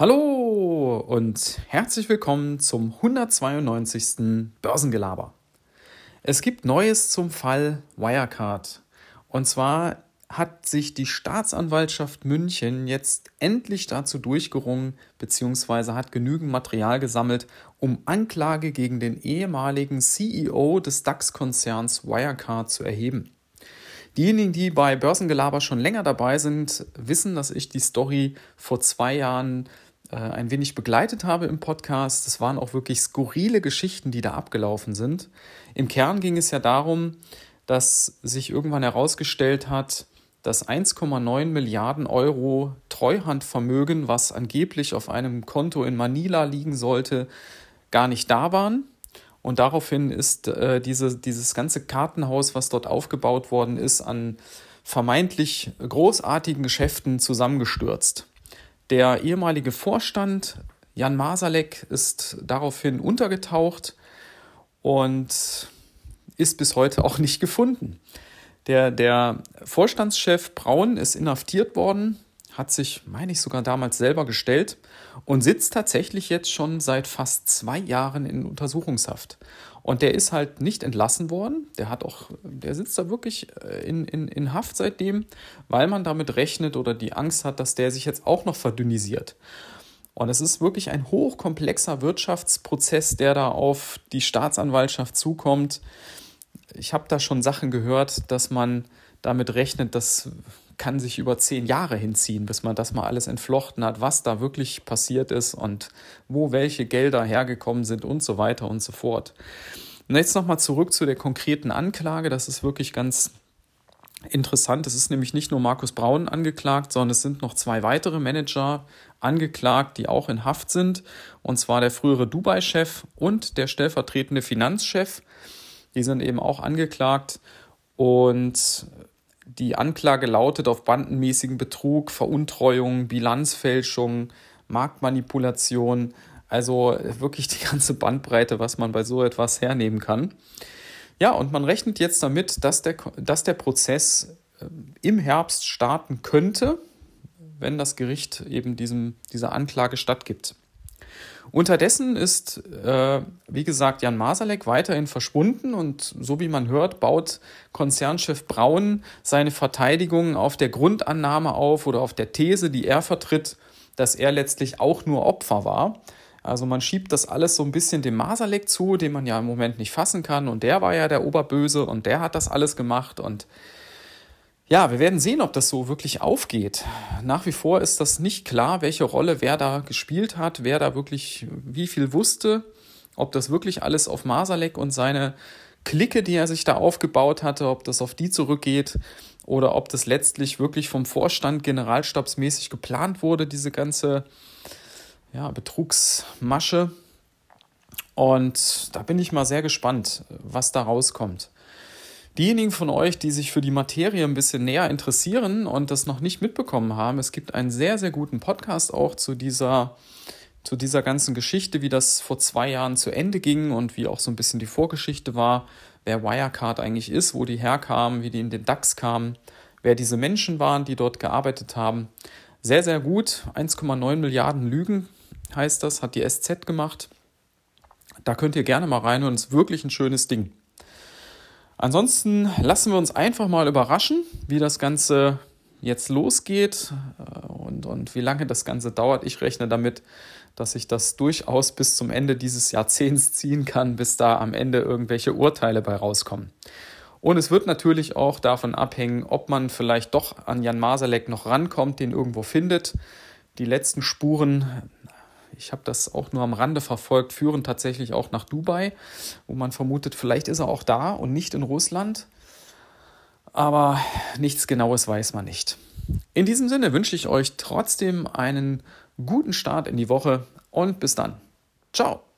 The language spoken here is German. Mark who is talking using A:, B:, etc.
A: Hallo und herzlich willkommen zum 192. Börsengelaber. Es gibt Neues zum Fall Wirecard. Und zwar hat sich die Staatsanwaltschaft München jetzt endlich dazu durchgerungen, beziehungsweise hat genügend Material gesammelt, um Anklage gegen den ehemaligen CEO des DAX-Konzerns Wirecard zu erheben. Diejenigen, die bei Börsengelaber schon länger dabei sind, wissen, dass ich die Story vor zwei Jahren äh, ein wenig begleitet habe im Podcast. Das waren auch wirklich skurrile Geschichten, die da abgelaufen sind. Im Kern ging es ja darum, dass sich irgendwann herausgestellt hat, dass 1,9 Milliarden Euro Treuhandvermögen, was angeblich auf einem Konto in Manila liegen sollte, gar nicht da waren. Und daraufhin ist äh, diese, dieses ganze Kartenhaus, was dort aufgebaut worden ist, an vermeintlich großartigen Geschäften zusammengestürzt. Der ehemalige Vorstand Jan Masalek ist daraufhin untergetaucht und ist bis heute auch nicht gefunden. Der, der Vorstandschef Braun ist inhaftiert worden, hat sich, meine ich, sogar damals selber gestellt und sitzt tatsächlich jetzt schon seit fast zwei Jahren in Untersuchungshaft. Und der ist halt nicht entlassen worden. Der hat auch, der sitzt da wirklich äh, in, in, in Haft seitdem, weil man damit rechnet oder die Angst hat, dass der sich jetzt auch noch verdünnisiert. Und es ist wirklich ein hochkomplexer Wirtschaftsprozess, der da auf die Staatsanwaltschaft zukommt. Ich habe da schon Sachen gehört, dass man damit rechnet, das kann sich über zehn Jahre hinziehen, bis man das mal alles entflochten hat, was da wirklich passiert ist und wo welche Gelder hergekommen sind und so weiter und so fort. Und jetzt nochmal zurück zu der konkreten Anklage. Das ist wirklich ganz interessant. Es ist nämlich nicht nur Markus Braun angeklagt, sondern es sind noch zwei weitere Manager angeklagt, die auch in Haft sind. Und zwar der frühere Dubai-Chef und der stellvertretende Finanzchef. Die sind eben auch angeklagt. Und die Anklage lautet auf bandenmäßigen Betrug, Veruntreuung, Bilanzfälschung, Marktmanipulation, also wirklich die ganze Bandbreite, was man bei so etwas hernehmen kann. Ja, und man rechnet jetzt damit, dass der, dass der Prozess äh, im Herbst starten könnte, wenn das Gericht eben diesem, dieser Anklage stattgibt. Unterdessen ist, äh, wie gesagt, Jan Masalek weiterhin verschwunden und so wie man hört, baut Konzernchef Braun seine Verteidigung auf der Grundannahme auf oder auf der These, die er vertritt, dass er letztlich auch nur Opfer war. Also man schiebt das alles so ein bisschen dem Masalek zu, den man ja im Moment nicht fassen kann und der war ja der Oberböse und der hat das alles gemacht und ja, wir werden sehen, ob das so wirklich aufgeht. Nach wie vor ist das nicht klar, welche Rolle wer da gespielt hat, wer da wirklich wie viel wusste, ob das wirklich alles auf Masalek und seine Clique, die er sich da aufgebaut hatte, ob das auf die zurückgeht oder ob das letztlich wirklich vom Vorstand generalstabsmäßig geplant wurde, diese ganze ja, Betrugsmasche. Und da bin ich mal sehr gespannt, was da rauskommt. Diejenigen von euch, die sich für die Materie ein bisschen näher interessieren und das noch nicht mitbekommen haben, es gibt einen sehr, sehr guten Podcast auch zu dieser, zu dieser ganzen Geschichte, wie das vor zwei Jahren zu Ende ging und wie auch so ein bisschen die Vorgeschichte war, wer Wirecard eigentlich ist, wo die herkamen, wie die in den DAX kamen, wer diese Menschen waren, die dort gearbeitet haben. Sehr, sehr gut. 1,9 Milliarden Lügen heißt das, hat die SZ gemacht. Da könnt ihr gerne mal reinhören, ist wirklich ein schönes Ding. Ansonsten lassen wir uns einfach mal überraschen, wie das Ganze jetzt losgeht äh, und, und wie lange das Ganze dauert. Ich rechne damit, dass ich das durchaus bis zum Ende dieses Jahrzehnts ziehen kann, bis da am Ende irgendwelche Urteile bei rauskommen. Und es wird natürlich auch davon abhängen, ob man vielleicht doch an Jan Masalek noch rankommt, den irgendwo findet. Die letzten Spuren ich habe das auch nur am Rande verfolgt, führen tatsächlich auch nach Dubai, wo man vermutet, vielleicht ist er auch da und nicht in Russland. Aber nichts Genaues weiß man nicht. In diesem Sinne wünsche ich euch trotzdem einen guten Start in die Woche und bis dann. Ciao.